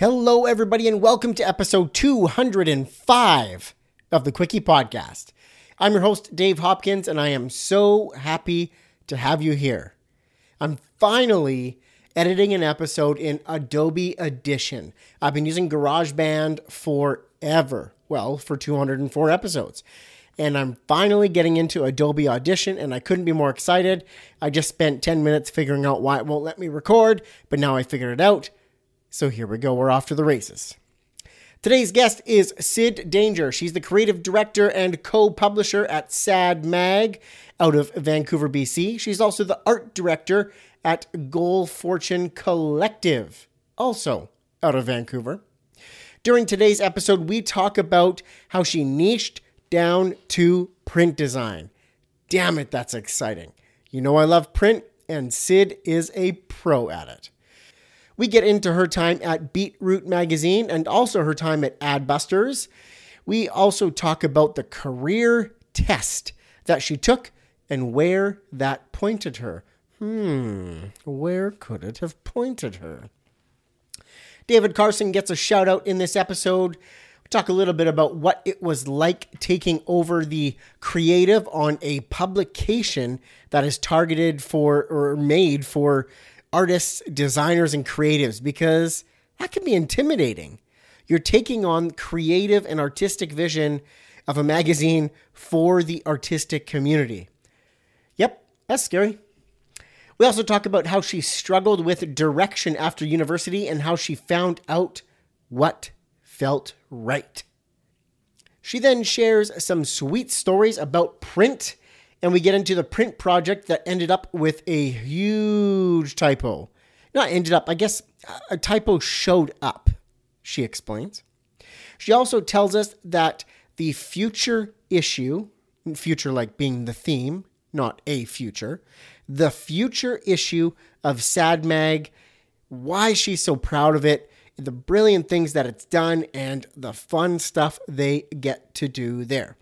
Hello, everybody, and welcome to episode 205 of the Quickie Podcast. I'm your host, Dave Hopkins, and I am so happy to have you here. I'm finally editing an episode in Adobe Audition. I've been using GarageBand forever, well, for 204 episodes. And I'm finally getting into Adobe Audition, and I couldn't be more excited. I just spent 10 minutes figuring out why it won't let me record, but now I figured it out. So here we go, we're off to the races. Today's guest is Syd Danger. She's the creative director and co publisher at Sad Mag out of Vancouver, BC. She's also the art director at Good Fortune Collective, also out of Vancouver. During today's episode, we talk about how she niched down to print design. Damn it, that's exciting. You know, I love print, and Syd is a pro at it. We get into her time at Beetroot Magazine and also her time at Adbusters. We also talk about the career test that she took and where that pointed her. Hmm, where could it have pointed her? David Carson gets a shout out in this episode. We talk a little bit about what it was like taking over the creative on a publication that is targeted for or made for artists, designers, and creatives because that can be intimidating. You're taking on creative and artistic vision of a magazine for the artistic community. Yep, that's scary. We also talk about how she struggled with direction after university and how she found out what felt right. She then shares some sweet stories about print and we get into the print project that ended up with a huge typo. Not ended up, I guess a typo showed up, she explains. She also tells us that the future issue, future like being the theme, not a future, the future issue of Sad Mag, why she's so proud of it, the brilliant things that it's done, and the fun stuff they get to do there.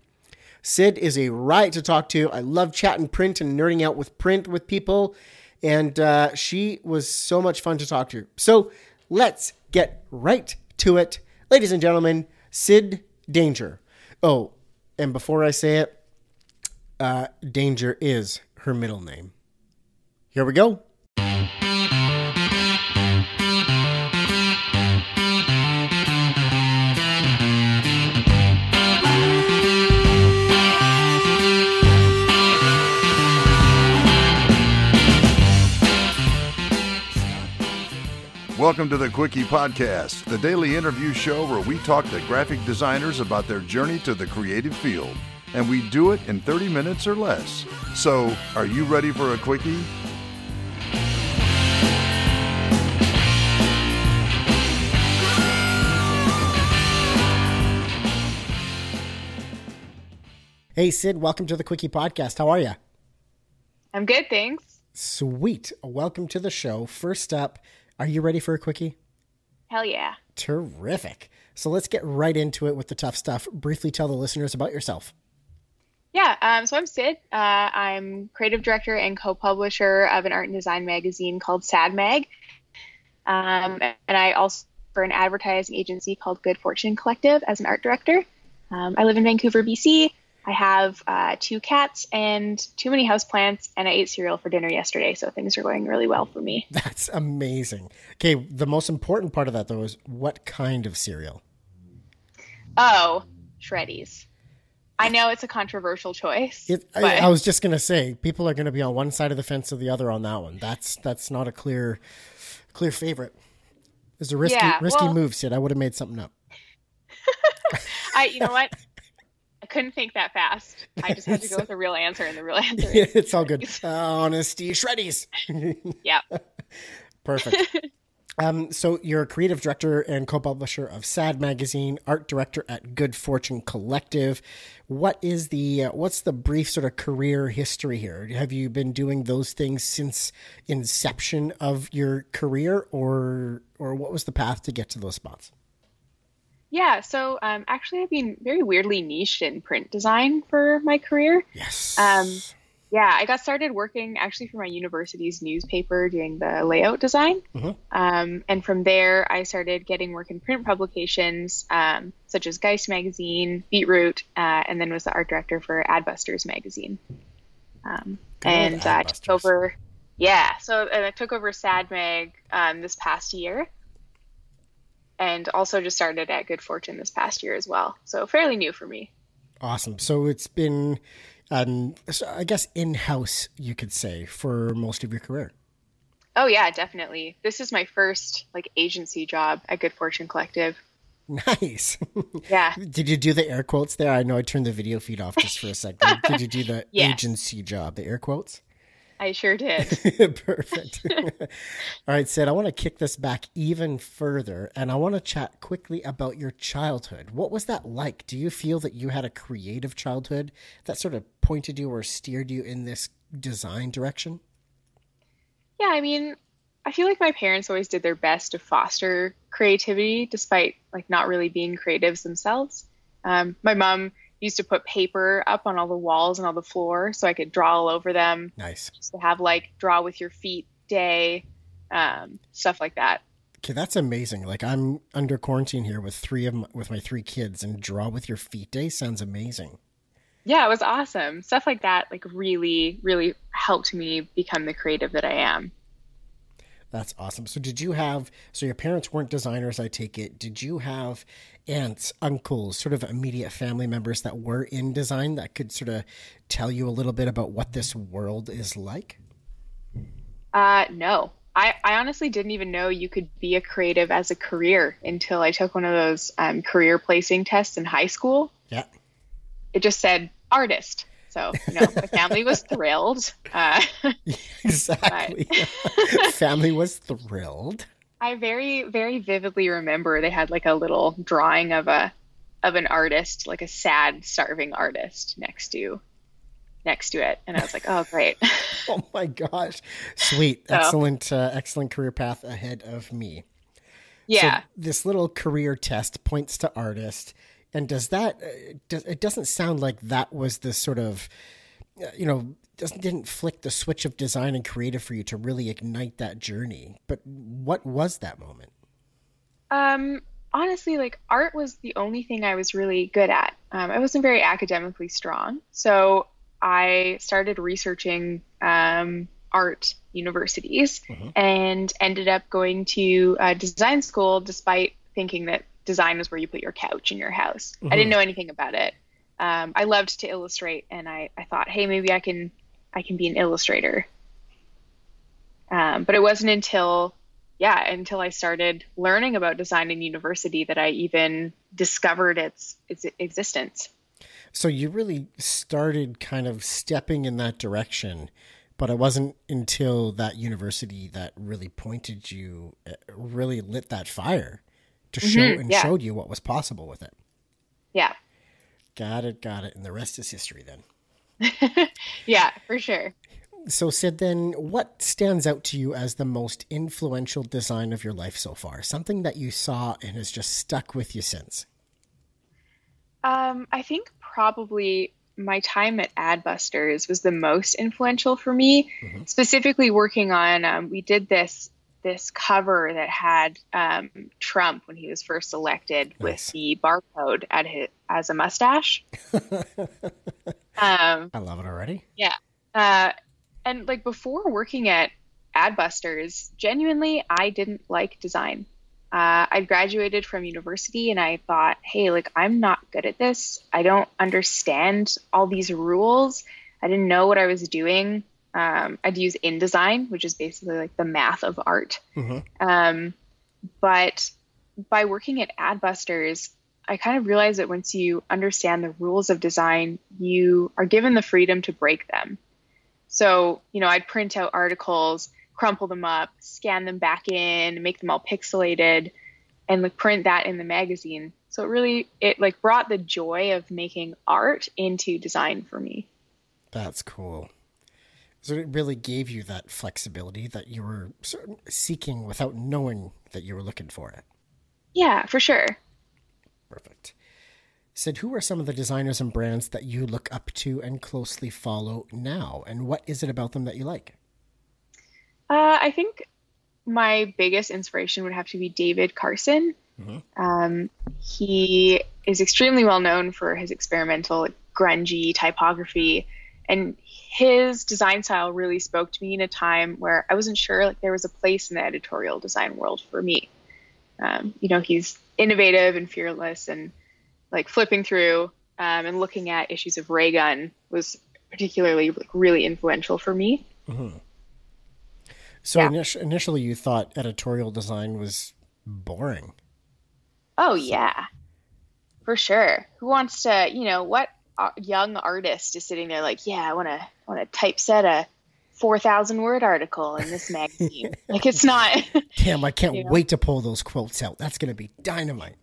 Syd is a riot to talk to. I love chatting print and nerding out with print with people. And uh, she was so much fun to talk to. So let's get right to it. Ladies and gentlemen, Syd Danger. Oh, and before I say it, uh, Danger is her middle name. Here we go. Welcome to the Quickie Podcast, the daily interview show where we talk to graphic designers about their journey to the creative field. And we do it in 30 minutes or less. So, are you ready for a Quickie? Hey, Syd, welcome to the Quickie Podcast. How are you? I'm good, thanks. Sweet. Welcome to the show. First up, are you ready for a quickie? Hell yeah. Terrific. So let's get right into it with the tough stuff. Briefly tell the listeners about yourself. Yeah, um, so I'm Syd. Uh, I'm creative director and co-publisher of an art and design magazine called Sad Mag, um, and I also for an advertising agency called Good Fortune Collective as an art director. Um, I live in Vancouver, BC, I have uh, two cats and too many houseplants, and I ate cereal for dinner yesterday, so things are going really well for me. That's amazing. Okay, the most important part of that though is what kind of cereal? Oh, Shreddies. I know it's a controversial choice. It, I, I, was just gonna say people are gonna be on one side of the fence or the other on that one. That's that's not a clear clear favorite. It's a risky yeah, risky well, move, Syd. I would have made something up. I you know what? Couldn't think that fast. I just had to go with a real answer, and the real answer it's all good. Uh, honesty, shreddies. yeah. Perfect. Um, so you're a creative director and co-publisher of Sad Magazine, art director at Good Fortune Collective. What is the uh, what's the brief sort of career history here? Have you been doing those things since inception of your career, or or what was the path to get to those spots? Yeah, so um, actually, I've been very weirdly niched in print design for my career. Yes. Um, Yeah, I got started working actually for my university's newspaper doing the layout design. Mhm. Um, and from there, I started getting work in print publications um, such as Geist Magazine, Beetroot, uh, and then was the art director for Adbusters Magazine. Um, and uh, took over, yeah, so and I took over Sad Mag um, this past year. And also just started at Good Fortune this past year as well. So fairly new for me. Awesome. So it's been, um, so I guess, in house, you could say, for most of your career. Oh yeah, definitely. This is my first like agency job at Good Fortune Collective. Nice. Yeah. Did you do the air quotes there? I know I turned the video feed off just for a second. Did you do the Yes. agency job, the air quotes? I sure did. Perfect. All right, Syd, I want to kick this back even further and I want to chat quickly about your childhood. What was that like? Do you feel that you had a creative childhood that sort of pointed you or steered you in this design direction? yeah, I mean, I feel like my parents always did their best to foster creativity despite like not really being creatives themselves. Um, my mom used to put paper up on all the walls and all the floor so I could draw all over them. Nice. Just to have like draw with your feet day, um, stuff like that. Okay, that's amazing. Like I'm under quarantine here with three of my, with my three kids and draw with your feet day sounds amazing. Yeah, it was awesome. Stuff like that like really, really helped me become the creative that I am. That's awesome. So did you have so your parents weren't designers, I take it. Did you have aunts, uncles, sort of immediate family members that were in design that could sort of tell you a little bit about what this world is like? Uh, no. I, I honestly didn't even know you could be a creative as a career until I took one of those um, career placing tests in high school. Yeah. It just said artist. So, you know, my family was thrilled. Uh, Exactly. family was thrilled. I very, very vividly remember they had like a little drawing of a of an artist, like a sad, starving artist next to next to it. And I was like, oh great. Oh my gosh. Sweet. So- Excellent uh, excellent career path ahead of me. yeah. So this little career test points to artist, and does that? Uh, it doesn't sound like that was the sort of, uh, you know, doesn't didn't flick the switch of design and creative for you to really ignite that journey. But what was that moment? Um, honestly, like art was the only thing I was really good at. Um, I wasn't very academically strong, so I started researching um, art universities and ended up going to uh, design school, despite thinking that design was where you put your couch in your house. I didn't know anything about it. Um, I loved to illustrate, and I, I thought, hey, maybe I can I can be an illustrator. Um, but it wasn't until yeah, until I started learning about design in university that I even discovered its its existence. So you really started kind of stepping in that direction, but it wasn't until that university that really pointed you, uh, really lit that fire to show and yeah. showed you what was possible with it. Yeah. Got it, got it. And the rest is history then. Yeah, for sure. So, Syd, then what stands out to you as the most influential design of your life so far? Something that you saw and has just stuck with you since? Um, I think probably my time at Adbusters was the most influential for me. Specifically, working on um, we did this this cover that had um, Trump when he was first elected Nice. with the barcode at his, as a mustache. um, I love it already. Yeah. Uh, and like before working at Adbusters, genuinely, I didn't like design. Uh, I graduated from university and I thought, hey, like, I'm not good at this. I don't understand all these rules. I didn't know what I was doing. Um, I'd use InDesign, which is basically like the math of art. Mhm. Um, but by working at Adbusters, I kind of realized that once you understand the rules of design, you are given the freedom to break them. So, you know, I'd print out articles, crumple them up, scan them back in, make them all pixelated, and like print that in the magazine. So it really it like brought the joy of making art into design for me. That's cool. So it really gave you that flexibility that you were seeking without knowing that you were looking for it. Yeah, for sure. Perfect. Syd, who are some of the designers and brands that you look up to and closely follow now? And what is it about them that you like? Uh, I think my biggest inspiration would have to be David Carson. Mm-hmm. Um, he is extremely well known for his experimental, grungy typography, and his design style really spoke to me in a time where I wasn't sure like there was a place in the editorial design world for me. Um, you know, he's innovative and fearless, and like flipping through um, and looking at issues of Raygun was particularly like, really influential for me. Mm-hmm. So yeah. init- initially, you thought editorial design was boring. Oh yeah, for sure. Who wants to? You know what? Young artist is sitting there like, yeah, I want to want to typeset a four thousand word article in this magazine. like it's not. Damn, I can't you know? wait to pull those quotes out. That's gonna be dynamite.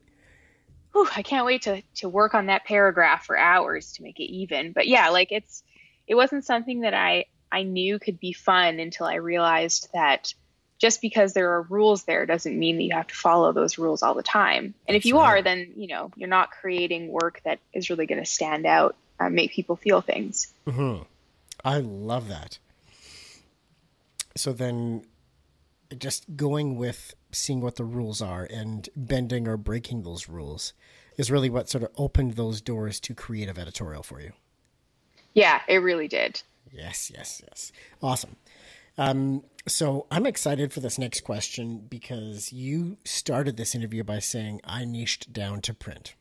Whew, I can't wait to to work on that paragraph for hours to make it even. But yeah, like it's it wasn't something that I I knew could be fun until I realized that just because there are rules there doesn't mean that you have to follow those rules all the time. And if you are, then you know you're not creating work that is really going to stand out, uh, make people feel things. Mm-hmm. I love that. So then, just going with seeing what the rules are and bending or breaking those rules is really what sort of opened those doors to creative editorial for you. Yeah, it really did. Yes, yes, yes. Awesome. Um, so I'm excited for this next question because you started this interview by saying I niched down to print.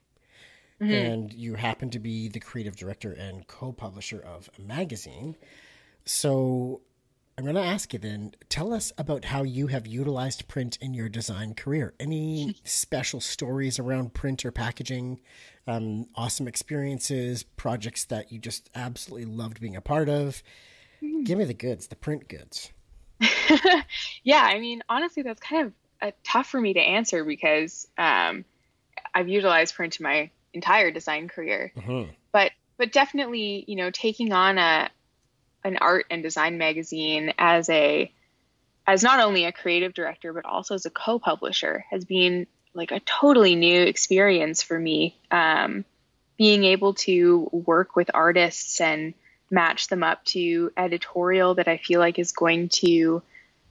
Mm-hmm. And you happen to be the creative director and co publisher of a magazine. So I'm going to ask you then tell us about how you have utilized print in your design career. Any special stories around print or packaging, um, awesome experiences, projects that you just absolutely loved being a part of? Mm-hmm. Give me the goods, the print goods. yeah, I mean, honestly, that's kind of uh, tough for me to answer because um, I've utilized print in my entire design career. Mm-hmm. But but definitely, you know, taking on a an art and design magazine as a as not only a creative director but also as a co-publisher has been like a totally new experience for me. Um, being able to work with artists and match them up to editorial that I feel like is going to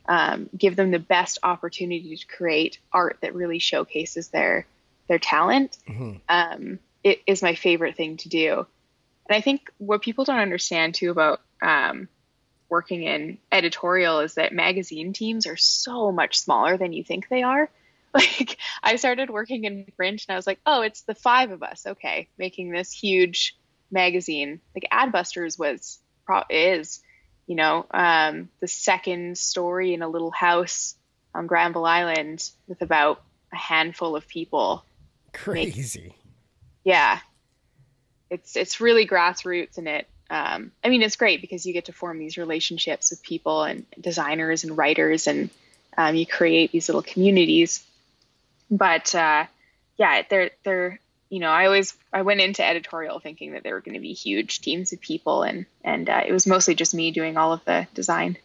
um, give them the best opportunity to create art that really showcases their their talent. Mm-hmm. Um, it is my favorite thing to do, and I think what people don't understand too about um, working in editorial is that magazine teams are so much smaller than you think they are. Like I started working in print, and I was like, oh, it's the five of us, okay, making this huge magazine. Like Adbusters was is, you know, um, the second story in a little house on Granville Island with about a handful of people. Crazy. yeah, it's it's really grassroots and it. Um, I mean, it's great because you get to form these relationships with people and designers and writers, and um, you create these little communities. But uh, yeah, they're they're you know, I always I went into editorial thinking that there were going to be huge teams of people, and and uh, it was mostly just me doing all of the design.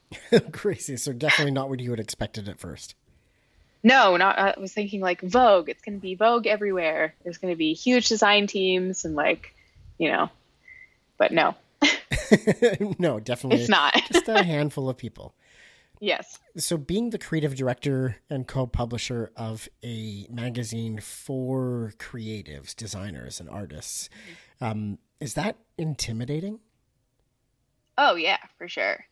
Crazy. So definitely not what you had expected at first. No, not. I was thinking like Vogue. It's going to be Vogue everywhere. There's going to be huge design teams and like, you know, but no. no, definitely. It's not. just a handful of people. Yes. So, being the creative director and co publisher of a magazine for creatives, designers, and artists, um, is that intimidating? Oh, yeah, for sure.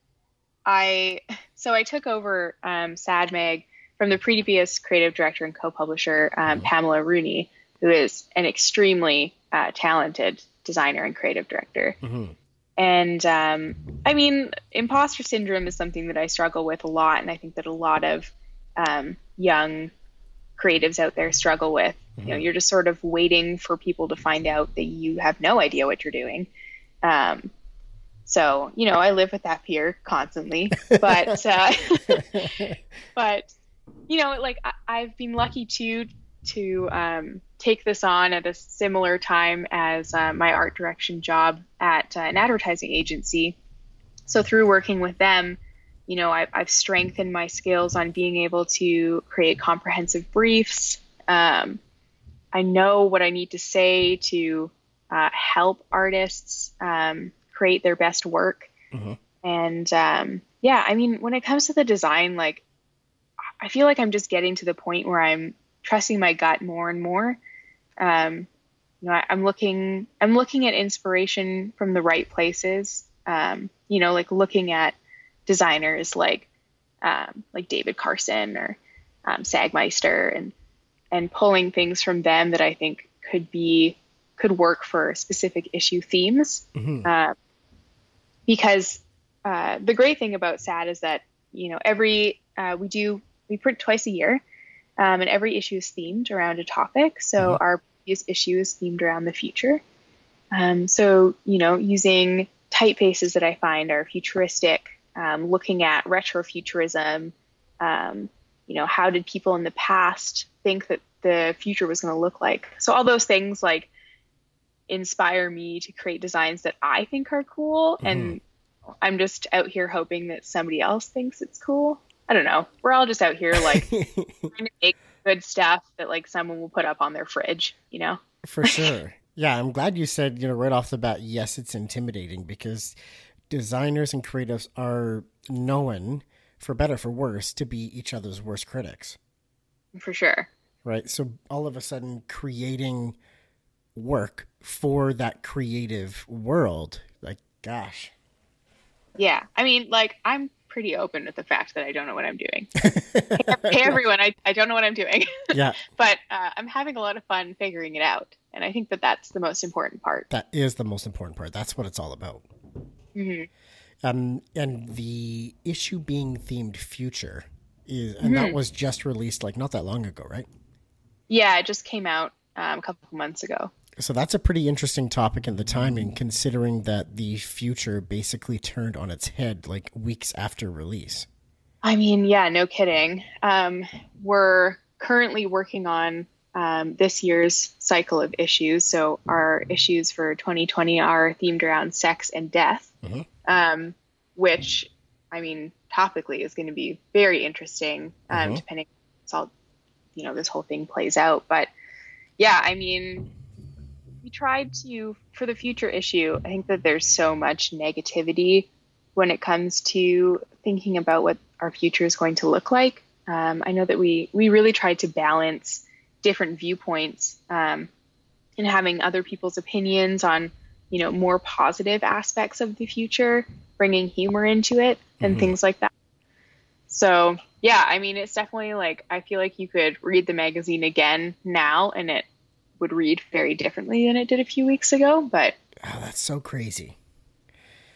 I so I took over um, Sad Mag from the previous creative director and co-publisher um, mm-hmm. Pamela Rooney, who is an extremely uh, talented designer and creative director. Mm-hmm. And um, I mean, imposter syndrome is something that I struggle with a lot, and I think that a lot of um, young creatives out there struggle with. Mm-hmm. You know, mm-hmm. you're just sort of waiting for people to find out that you have no idea what you're doing. Um, so, you know, I live with that fear constantly, but, uh, but, you know, like I, have been lucky to, to, um, take this on at a similar time as uh, my art direction job at uh, an advertising agency. So through working with them, you know, I've, I've strengthened my skills on being able to create comprehensive briefs, um, I know what I need to say to uh, help artists um, create their best work. Mhm. And um, yeah, I mean, when it comes to the design, like I feel like I'm just getting to the point where I'm trusting my gut more and more. Um, you know, I, I'm looking, I'm looking at inspiration from the right places. Um, you know, like looking at designers like, um, like David Carson or um, Sagmeister, and and pulling things from them that I think could be could work for specific issue themes. Mhm. Uh, because uh, the great thing about SAD is that you know every uh, we do we print twice a year, um, and every issue is themed around a topic. So Mhm. our previous issue is themed around the future. Um, so you know using typefaces that I find are futuristic, um, looking at retrofuturism. Um, you know, how did people in the past think that the future was going to look like? So all those things like inspire me to create designs that I think are cool and I'm just out here hoping that somebody else thinks it's cool. I don't know. We're all just out here like trying to make good stuff that like someone will put up on their fridge, you know? For sure. Yeah, I'm glad you said, you know, right off the bat, yes, it's intimidating because designers and creatives are known, for better for worse, to be each other's worst critics, For sure. right? So all of a sudden, creating work for that creative world, like, gosh. Yeah. I mean, like I'm pretty open with the fact that I don't know what I'm doing. hey everyone, I, I don't know what I'm doing, Yeah, but uh, I'm having a lot of fun figuring it out. And I think that that's the most important part. that is the most important part. That's what it's all about. hmm Um, and the issue being themed future is, and that was just released like not that long ago, right? Yeah, it just came out um, a couple months ago. So that's a pretty interesting topic in the timing, considering that the future basically turned on its head like weeks after release. I mean, yeah, no kidding. Um, we're currently working on um, this year's cycle of issues. So our issues for 2020 are themed around sex and death, Mhm. um, which, I mean, topically is going to be very interesting, um, Mhm. depending on how you know this whole thing plays out. But yeah, I mean, we tried to for the future issue. I think that there's so much negativity when it comes to thinking about what our future is going to look like. Um, I know that we we really tried to balance different viewpoints um, and having other people's opinions on you know more positive aspects of the future, bringing humor into it and Mhm. things like that. So yeah, I mean, it's definitely like I feel like you could read the magazine again now, and it would read very differently than it did a few weeks ago. But Oh, that's so crazy.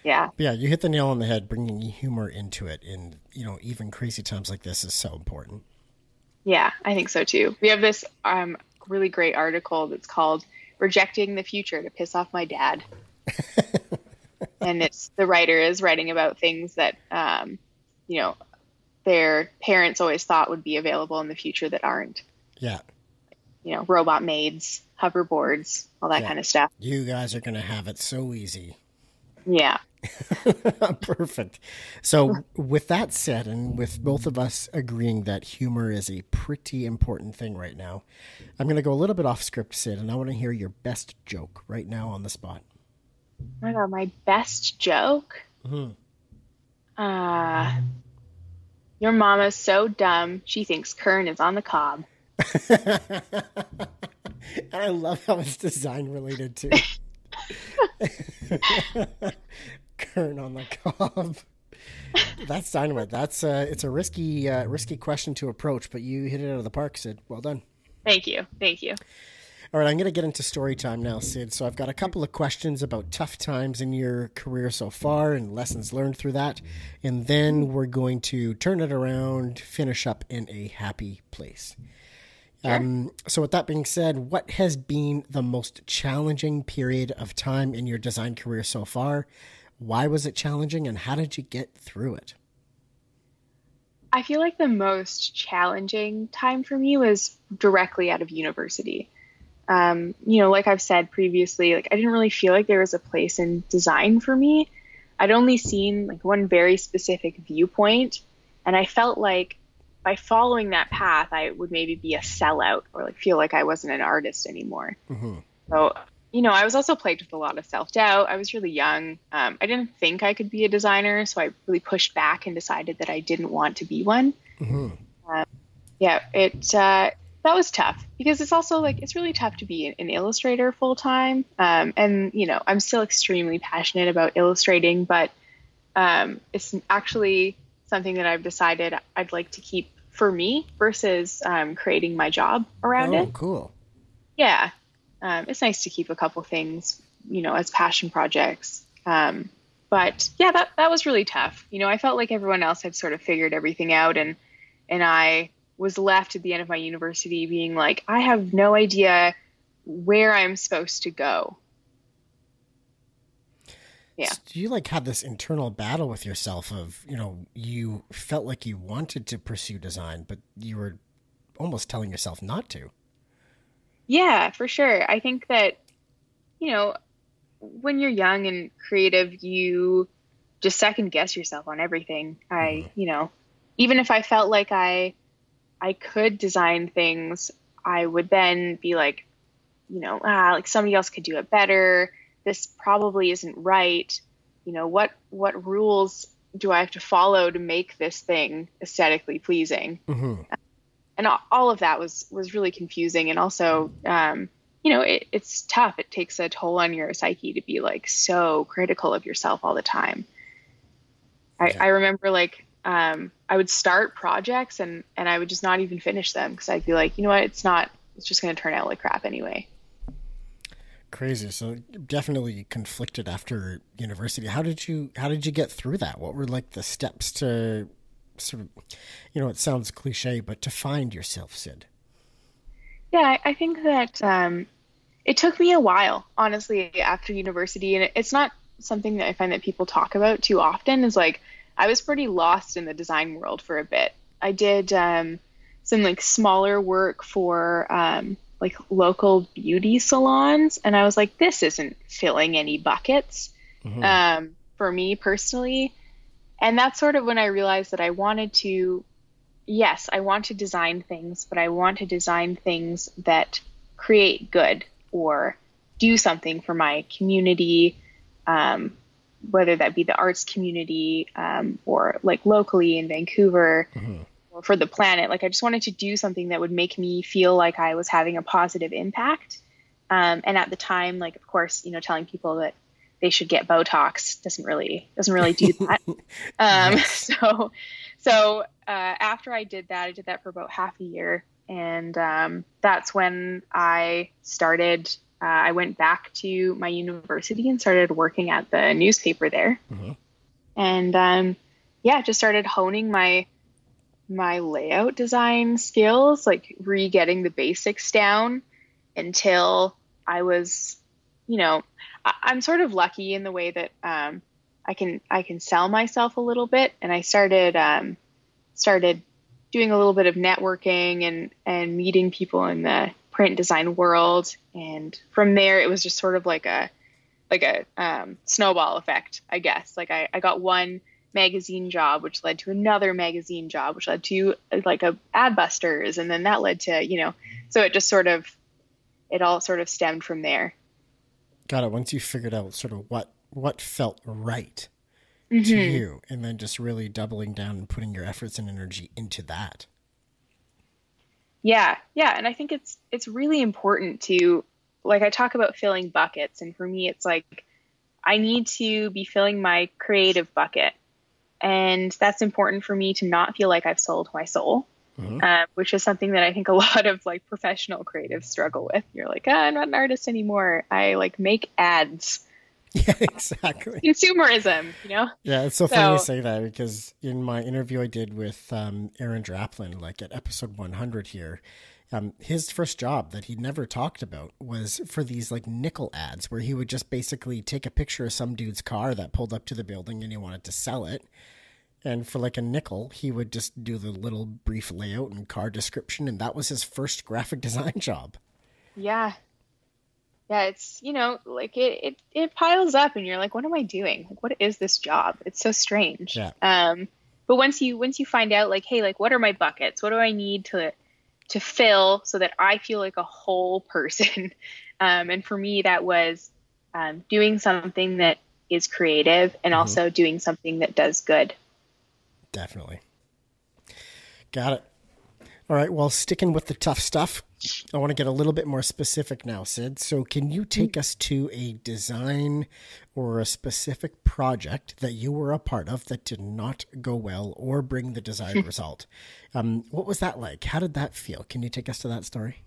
yeah, But yeah, you hit the nail on the head. Bringing humor into it, in you know, even crazy times like this is so important. Yeah, I think so too. We have this um, really great article that's called "Rejecting the Future to Piss Off My Dad," and it's the writer is writing about things that um, you know their parents always thought would be available in the future that aren't. Yeah, You know, robot maids, hoverboards, all that Yeah. kind of stuff. you guys are gonna have it so easy. Yeah. Perfect. So, with that said, and with both of us agreeing that humor is a pretty important thing right now, I'm going to go a little bit off script, Syd, and I want to hear your best joke right now on the spot. My god, my best joke. Mhm. Uh, your mama's so dumb she thinks Kern is on the cob. And I love how it's design related too. Kern on the cob. That's dynamite. That's uh, it's a risky, uh, risky question to approach, but you hit it out of the park, Syd. Well done. Thank you, thank you. All right, I'm going to get into story time now, Syd. So I've got a couple of questions about tough times in your career so far and lessons learned through that, and then we're going to turn it around, finish up in a happy place. Um, so, with that being said, what has been the most challenging period of time in your design career so far? Why was it challenging, and how did you get through it? I feel like the most challenging time for me was directly out of university. Um, you know, like I've said previously, like I didn't really feel like there was a place in design for me. I'd only seen like one very specific viewpoint, and I felt like by following that path, I would maybe be a sellout or like feel like I wasn't an artist anymore. Mm-hmm. So, you know, I was also plagued with a lot of self doubt. I was really young. Um, I didn't think I could be a designer, so I really pushed back and decided that I didn't want to be one. Mm-hmm. Um, yeah, it uh, that was tough because it's also like it's really tough to be an illustrator full time. Um, and you know, I'm still extremely passionate about illustrating, but um, it's actually something that I've decided I'd like to keep for me versus um, creating my job around it. oh, it. cool. Yeah, um, it's nice to keep a couple things, you know, as passion projects. Um, but yeah, that that was really tough. You know, I felt like everyone else had sort of figured everything out, and and I was left at the end of my university being like, I have no idea where I'm supposed to go. Yeah. So you like had this internal battle with yourself of, you know, you felt like you wanted to pursue design, but you were almost telling yourself not to. Yeah, for sure. I think that, you know, when you're young and creative, you just second guess yourself on everything. I, Mm-hmm. you know, even if I felt like I I could design things, I would then be like, you know, ah, like somebody else could do it better. This probably isn't right. You know, what what rules do I have to follow to make this thing aesthetically pleasing? Mm-hmm. and all- of that was was really confusing and also um, you know it, it's tough it takes a toll on your psyche to be like so critical of yourself all the time i, Yeah. I remember like um, i would start projects and and i would just not even finish them because i'd be like you know what it's not it's just going to turn out like crap anyway Crazy. So definitely conflicted after university. How did you how did you get through that? What were like the steps to sort of you know, it sounds cliche, but to find yourself, Syd? Yeah, I, think that um, it took me a while, honestly, after university, and it, it's not something that I find that people talk about too often. Is like I was pretty lost in the design world for a bit. I did um, some like smaller work for um, like local beauty salons, and I was like, this isn't filling any buckets Mhm. um, for me personally. And that's sort of when I realized that I wanted to, yes, I want to design things, but I want to design things that create good or do something for my community, um, whether that be the arts community um, or like locally in Vancouver Mhm. Or for the planet. Like I just wanted to do something that would make me feel like I was having a positive impact. Um, and at the time, like of course, you know, telling people that they should get Botox doesn't really doesn't really do that. um, So, so uh, after I did that, I did that for about half a year, and um, that's when I started. Uh, I went back to my university and started working at the newspaper there, Mhm. and um, yeah, just started honing my my layout design skills, like re-getting the basics down until I was, you know, I, I'm sort of lucky in the way that um, I can I can sell myself a little bit, and I started um, started doing a little bit of networking and and meeting people in the print design world, and from there it was just sort of like a like a um, snowball effect, I guess. Like I, I got one magazine job, which led to another magazine job, which led to like a Adbusters, and then that led to you know, so it just sort of it all sort of stemmed from there. Got it. Once you figured out sort of what what felt right to Mhm. you, and then just really doubling down and putting your efforts and energy into that. Yeah, yeah, and I think it's it's really important to like I talk about filling buckets and for me it's like I need to be filling my creative bucket. And that's important for me to not feel like I've sold my soul. Mhm. Uh, which is something that I think a lot of like professional creatives struggle with. You're like, ah, I'm not an artist anymore. I like make ads. Yeah, exactly. Consumerism, you know? Yeah, it's so funny you So- say that because in my interview I did with um, Aaron Draplin, like at episode 100 here, um, his first job that he never talked about was for these like nickel ads where he would just basically take a picture of some dude's car that pulled up to the building and he wanted to sell it. And for like a nickel, he would just do the little brief layout and car description. And that was his first graphic design job. Yeah. Yeah, it's you know, like it, it it piles up and you're like, what am I doing? Like what is this job? It's so strange. Yeah. Um but once you once you find out like hey like what are my buckets what do i need to to fill so that i feel like a whole person. Um, and for me that was um, doing something that is creative and mm-hmm. also doing something that does good. Definitely. Got it all right well sticking with the tough stuff I want to get a little bit more specific now, Syd. So, can you take mm-hmm. us to a design or a specific project that you were a part of that did not go well or bring the desired result? Um, what was that like? How did that feel? Can you take us to that story?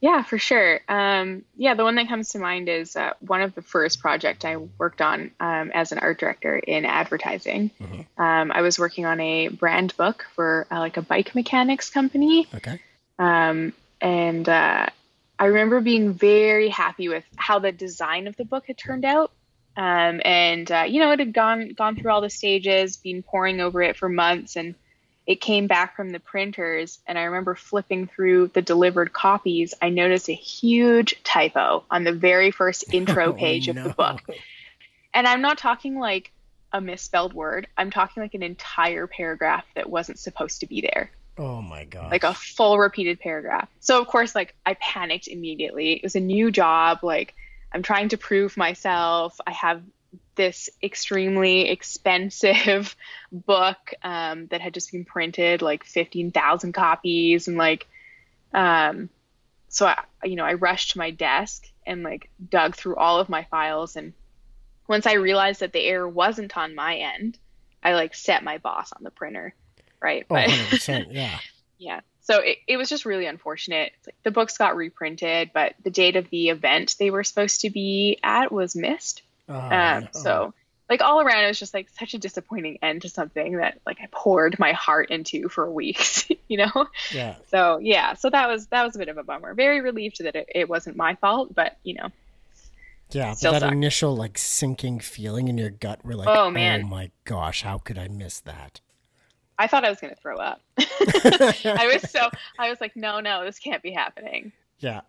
Yeah, for sure. Um, yeah, the one that comes to mind is uh, one of the first project I worked on um, as an art director in advertising. Mm-hmm. Um, I was working on a brand book for uh, like a bike mechanics company. Okay. Um, and uh, I remember being very happy with how the design of the book had turned out. Um, and uh, you know, it had gone gone through all the stages, been pouring over it for months, and it came back from the printers. And I remember flipping through the delivered copies. I noticed a huge typo on the very first oh, intro oh, page no. of the book. And I'm not talking like a misspelled word. I'm talking like an entire paragraph that wasn't supposed to be there. Oh my god. Like a full repeated paragraph. So of course like I panicked immediately. It was a new job, like I'm trying to prove myself. I have this extremely expensive book um, that had just been printed like 15,000 copies and like um so I you know I rushed to my desk and like dug through all of my files and once I realized that the error wasn't on my end, I like set my boss on the printer right? Oh, but, 100%, yeah. yeah. So it, it was just really unfortunate. Like the books got reprinted, but the date of the event they were supposed to be at was missed. Oh, um, no. So like all around, it was just like such a disappointing end to something that like I poured my heart into for weeks, you know? Yeah. So yeah, so that was that was a bit of a bummer. Very relieved that it, it wasn't my fault, but you know. Yeah, but that sucked. initial like sinking feeling in your gut, we're like, oh man, oh my gosh, how could I miss that? I thought I was going to throw up. I was so I was like, no, no, this can't be happening. Yeah.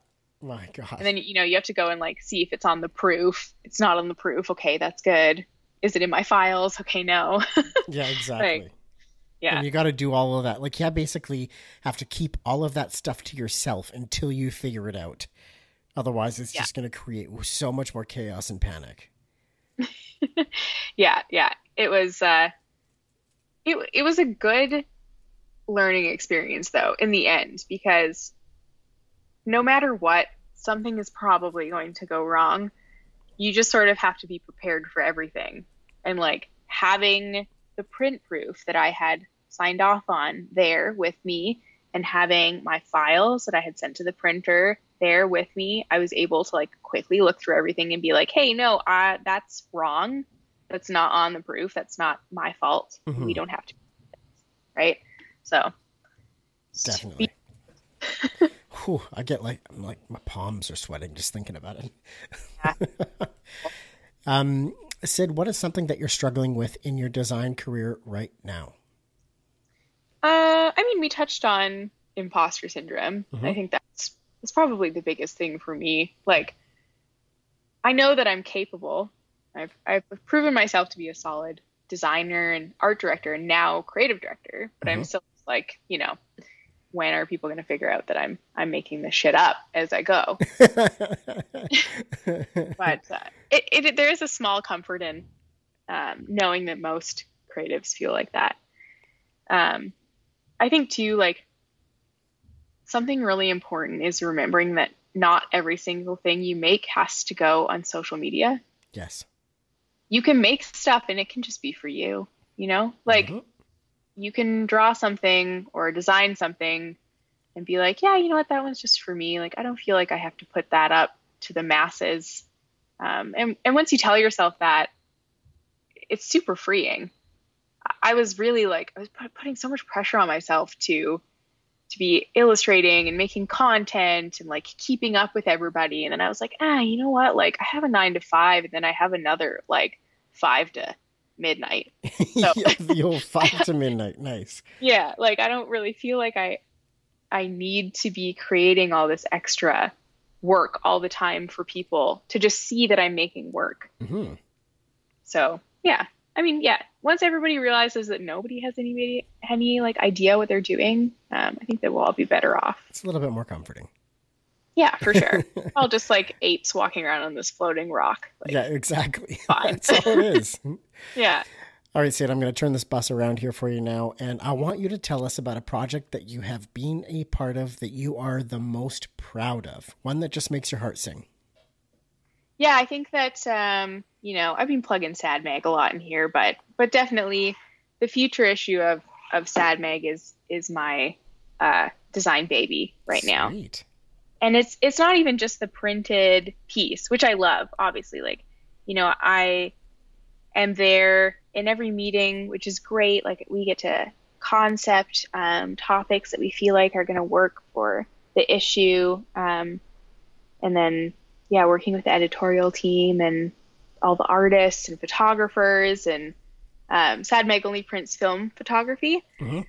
My God. And then you know you have to go and like see if it's on the proof. It's not on the proof. Okay, that's good. Is it in my files? Okay, no. yeah, exactly. Like, yeah. And you got to do all of that. Like, yeah, basically have to keep all of that stuff to yourself until you figure it out. Otherwise, it's yeah. just going to create so much more chaos and panic. yeah, yeah. It was. uh it, it was a good learning experience though in the end because no matter what something is probably going to go wrong you just sort of have to be prepared for everything and like having the print proof that i had signed off on there with me and having my files that i had sent to the printer there with me i was able to like quickly look through everything and be like hey no uh, that's wrong that's not on the proof. That's not my fault. Mm-hmm. We don't have to, right? So definitely. Whew, I get like I'm like my palms are sweating just thinking about it. Yeah. um, Syd, what is something that you're struggling with in your design career right now? Uh, I mean, we touched on imposter syndrome. Mm-hmm. I think that's that's probably the biggest thing for me. Like, I know that I'm capable I've I've proven myself to be a solid designer and art director and now creative director, but mm-hmm. I'm still like, you know, when are people going to figure out that I'm I'm making this shit up as I go? but uh, it, it, there is a small comfort in um, knowing that most creatives feel like that. Um, I think too, like something really important is remembering that not every single thing you make has to go on social media. Yes you can make stuff and it can just be for you, you know? Like mm-hmm. You can draw something or design something and be like, yeah, you know what, that one's just for me. Like I don't feel like I have to put that up to the masses. Um, and and once you tell yourself that, it's super freeing. I was really like I was putting so much pressure on myself to to be illustrating and making content and like keeping up with everybody. And then I was like, ah, you know what? Like I have a nine to five, and then I have another like five to midnight. So old five to midnight. Nice. Yeah, like I don't really feel like I I need to be creating all this extra work all the time for people to just see that I'm making work. Mm-hmm. So yeah, I mean, yeah, once everybody realizes that nobody has any any like idea what they're doing, um, I think that we'll all be better off. It's a little bit more comforting. Yeah, for sure. all just like apes walking around on this floating rock. Like, yeah, exactly. Fine. That's all it is. yeah. All right, Syd, I'm going to turn this bus around here for you now, and I want you to tell us about a project that you have been a part of that you are the most proud of, one that just makes your heart sing. Yeah, I think that um, you know I've been plugging Sad Mag a lot in here, but but definitely the future issue of of Sad Mag is is my uh, design baby right Sweet. now, and it's it's not even just the printed piece, which I love. Obviously, like you know I am there in every meeting, which is great. Like we get to concept um, topics that we feel like are going to work for the issue, um, and then yeah, working with the editorial team and all the artists and photographers and um, Sad Mag only prints film photography. Mhm.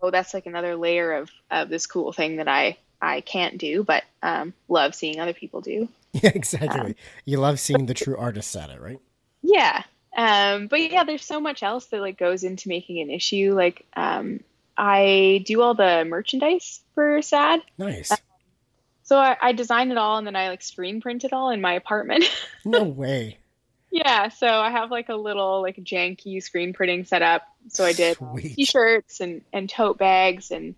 So that's like another layer of, of this cool thing that I, I can't do, but um, love seeing other people do. Yeah, exactly. you love seeing the true artists at it, right? Yeah. Um, but yeah, there's so much else that like goes into making an issue. Like um, I do all the merchandise for Sad. Nice. So I, I design it all and then I like screen print it all in my apartment. No way. Yeah, so I have like a little like janky screen printing setup. So I did Sweet. t-shirts and and tote bags and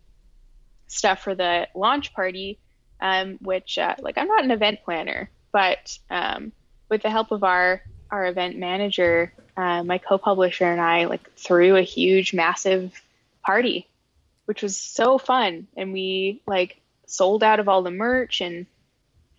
stuff for the launch party. Um, which uh, like I'm not an event planner, but um, with the help of our our event manager, uh, my co-publisher and I like threw a huge, massive party, which was so fun, and we like sold out of all the merch and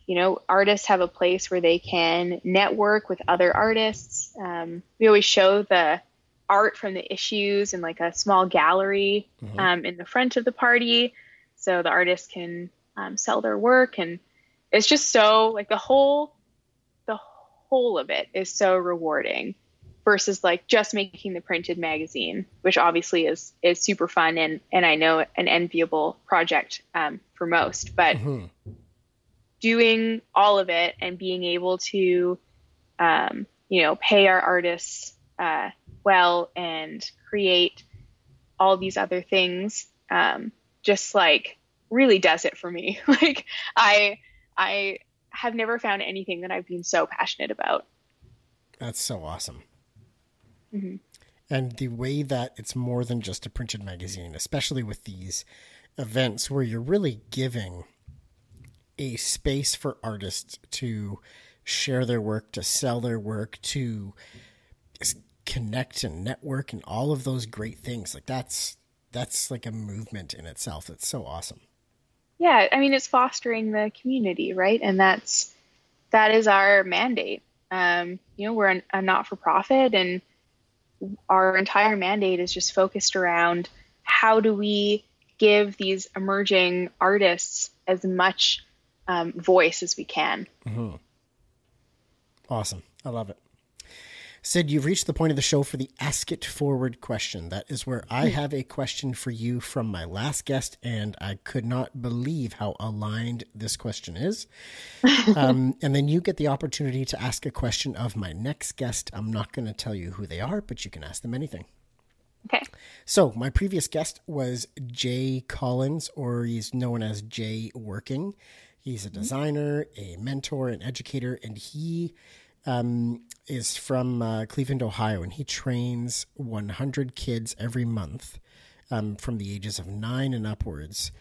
you know, artists have a place where they can network with other artists. Um, we always show the art from the issues in like a small gallery Mhm. um, in the front of the party, so the artists can um, sell their work, and it's just so like the whole, the whole of it is so rewarding versus like just making the printed magazine, which obviously is is super fun and and I know an enviable project um, for most, but Mhm. doing all of it and being able to, um, you know, pay our artists uh, well and create all these other things, um, just like really does it for me. like I, I have never found anything that I've been so passionate about. That's so awesome. Mhm. And the way that it's more than just a printed magazine, especially with these events where you're really giving a space for artists to share their work, to sell their work, to connect and network and all of those great things. Like that's that's like a movement in itself. It's so awesome. Yeah, I mean, it's fostering the community, right? And that's that is our mandate. Um, you know, we're an, a not-for-profit, and our entire mandate is just focused around how do we give these emerging artists as much um, voice as we can. Mm-hmm. Awesome. I love it. Syd, you've reached the point of the show for the Ask It Forward question. That is where I have a question for you from my last guest, and I could not believe how aligned this question is. um, and then you get the opportunity to ask a question of my next guest. I'm not going to tell you who they are, but you can ask them anything. Okay. So, my previous guest was Jay Collins, or he's known as Jay Working. He's a designer, a mentor, an educator, and he um, is from uh, Cleveland, Ohio, and he trains 100 kids every month um, from the ages of nine and upwards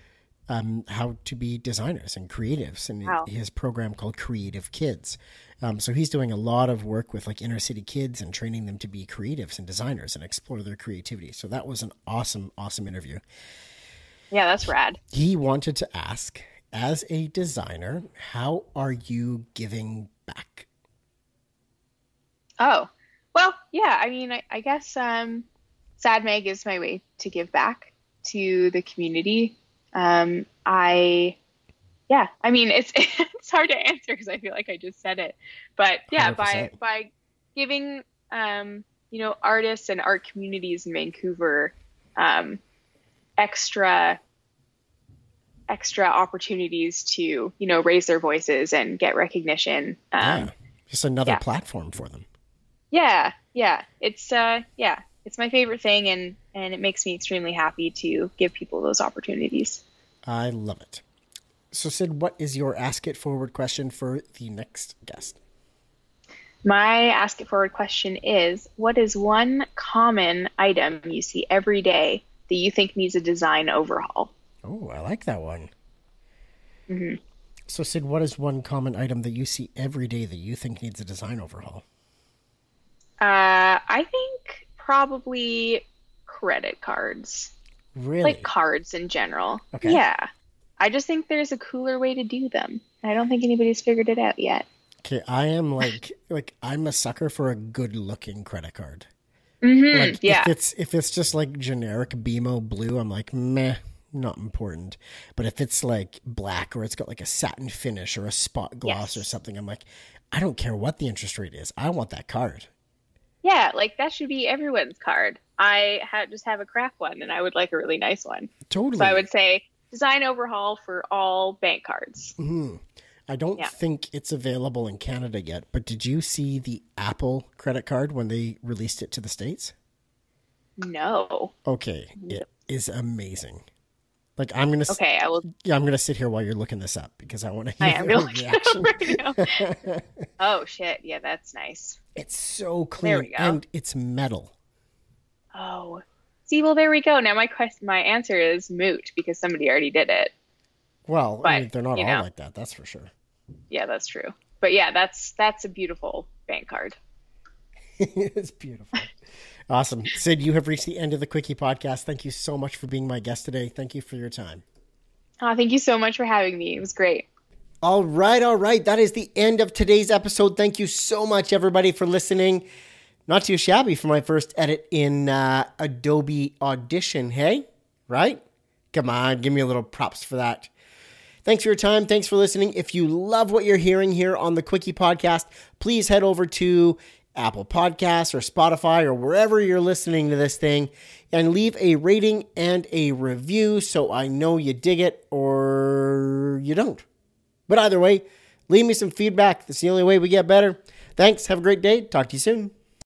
um, how to be designers and creatives. And Wow. his program called Creative Kids. Um, so he's doing a lot of work with like inner city kids and training them to be creatives and designers and explore their creativity. So that was an awesome, awesome interview. Yeah, that's rad. He wanted to ask, as a designer, how are you giving? Oh, well, yeah. I mean, I, I guess um, Sad Mag is my way to give back to the community. Um, I, yeah. I mean, it's it's hard to answer because I feel like I just said it, but yeah, by 100%. by giving um, you know artists and art communities in Vancouver um, extra extra opportunities to you know raise their voices and get recognition. Um, yeah, just another yeah. platform for them. Yeah, yeah, it's uh, yeah, it's my favorite thing, and and it makes me extremely happy to give people those opportunities. I love it. So, Syd, what is your ask it forward question for the next guest? My ask it forward question is What is one common item you see every day that you think needs a design overhaul? Oh, I like that one. hmm So, Syd, what is one common item that you see every day that you think needs a design overhaul? Uh, I think probably credit cards, Really? like cards in general. Okay. Yeah. I just think there's a cooler way to do them. I don't think anybody's figured it out yet. Okay, I am like like I'm a sucker for a good looking credit card. Mm-hmm, Like yeah. if it's if it's just like generic BMO blue, I'm like meh, not important. But if it's like black or it's got like a satin finish or a spot gloss or something, I'm like, I don't care what the interest rate is. I want that card. Yeah, like that should be everyone's card. I ha- just have a crap one, and I would like a really nice one. Totally. So I would say design overhaul for all bank cards. Mhm. I don't Yeah. think it's available in Canada yet, but did you see the Apple credit card when they released it to the States? No. Okay, it is amazing. Like I'm gonna, Okay, I will. yeah, I'm gonna sit here while you're looking this up because I want to I hear am your reaction. right now. Oh shit! Yeah, that's nice. It's so There clean we go. and it's metal. Oh, see, well, there we go. Now my question, my answer is moot because somebody already did it. Well, I mean, they're not all know. like that. That's for sure. Yeah, that's true. But yeah, that's that's a beautiful bank card. it's beautiful. Awesome. Syd, you have reached the end of the Quickie podcast. Thank you so much for being my guest today. Thank you for your time. Oh, thank you so much for having me. It was great. All right, all right. That is the end of today's episode. Thank you so much, everybody, for listening. Not too shabby for my first edit in uh, Adobe Audition, hey? Right? Come on, give me a little props for that. Thanks for your time. Thanks for listening. If you love what you're hearing here on the Quickie Podcast, please head over to Apple Podcasts or Spotify or wherever you're listening to this thing and leave a rating and a review so I know you dig it or you don't. But either way, leave me some feedback. That's the only way we get better. Thanks. Have a great day. Talk to you soon.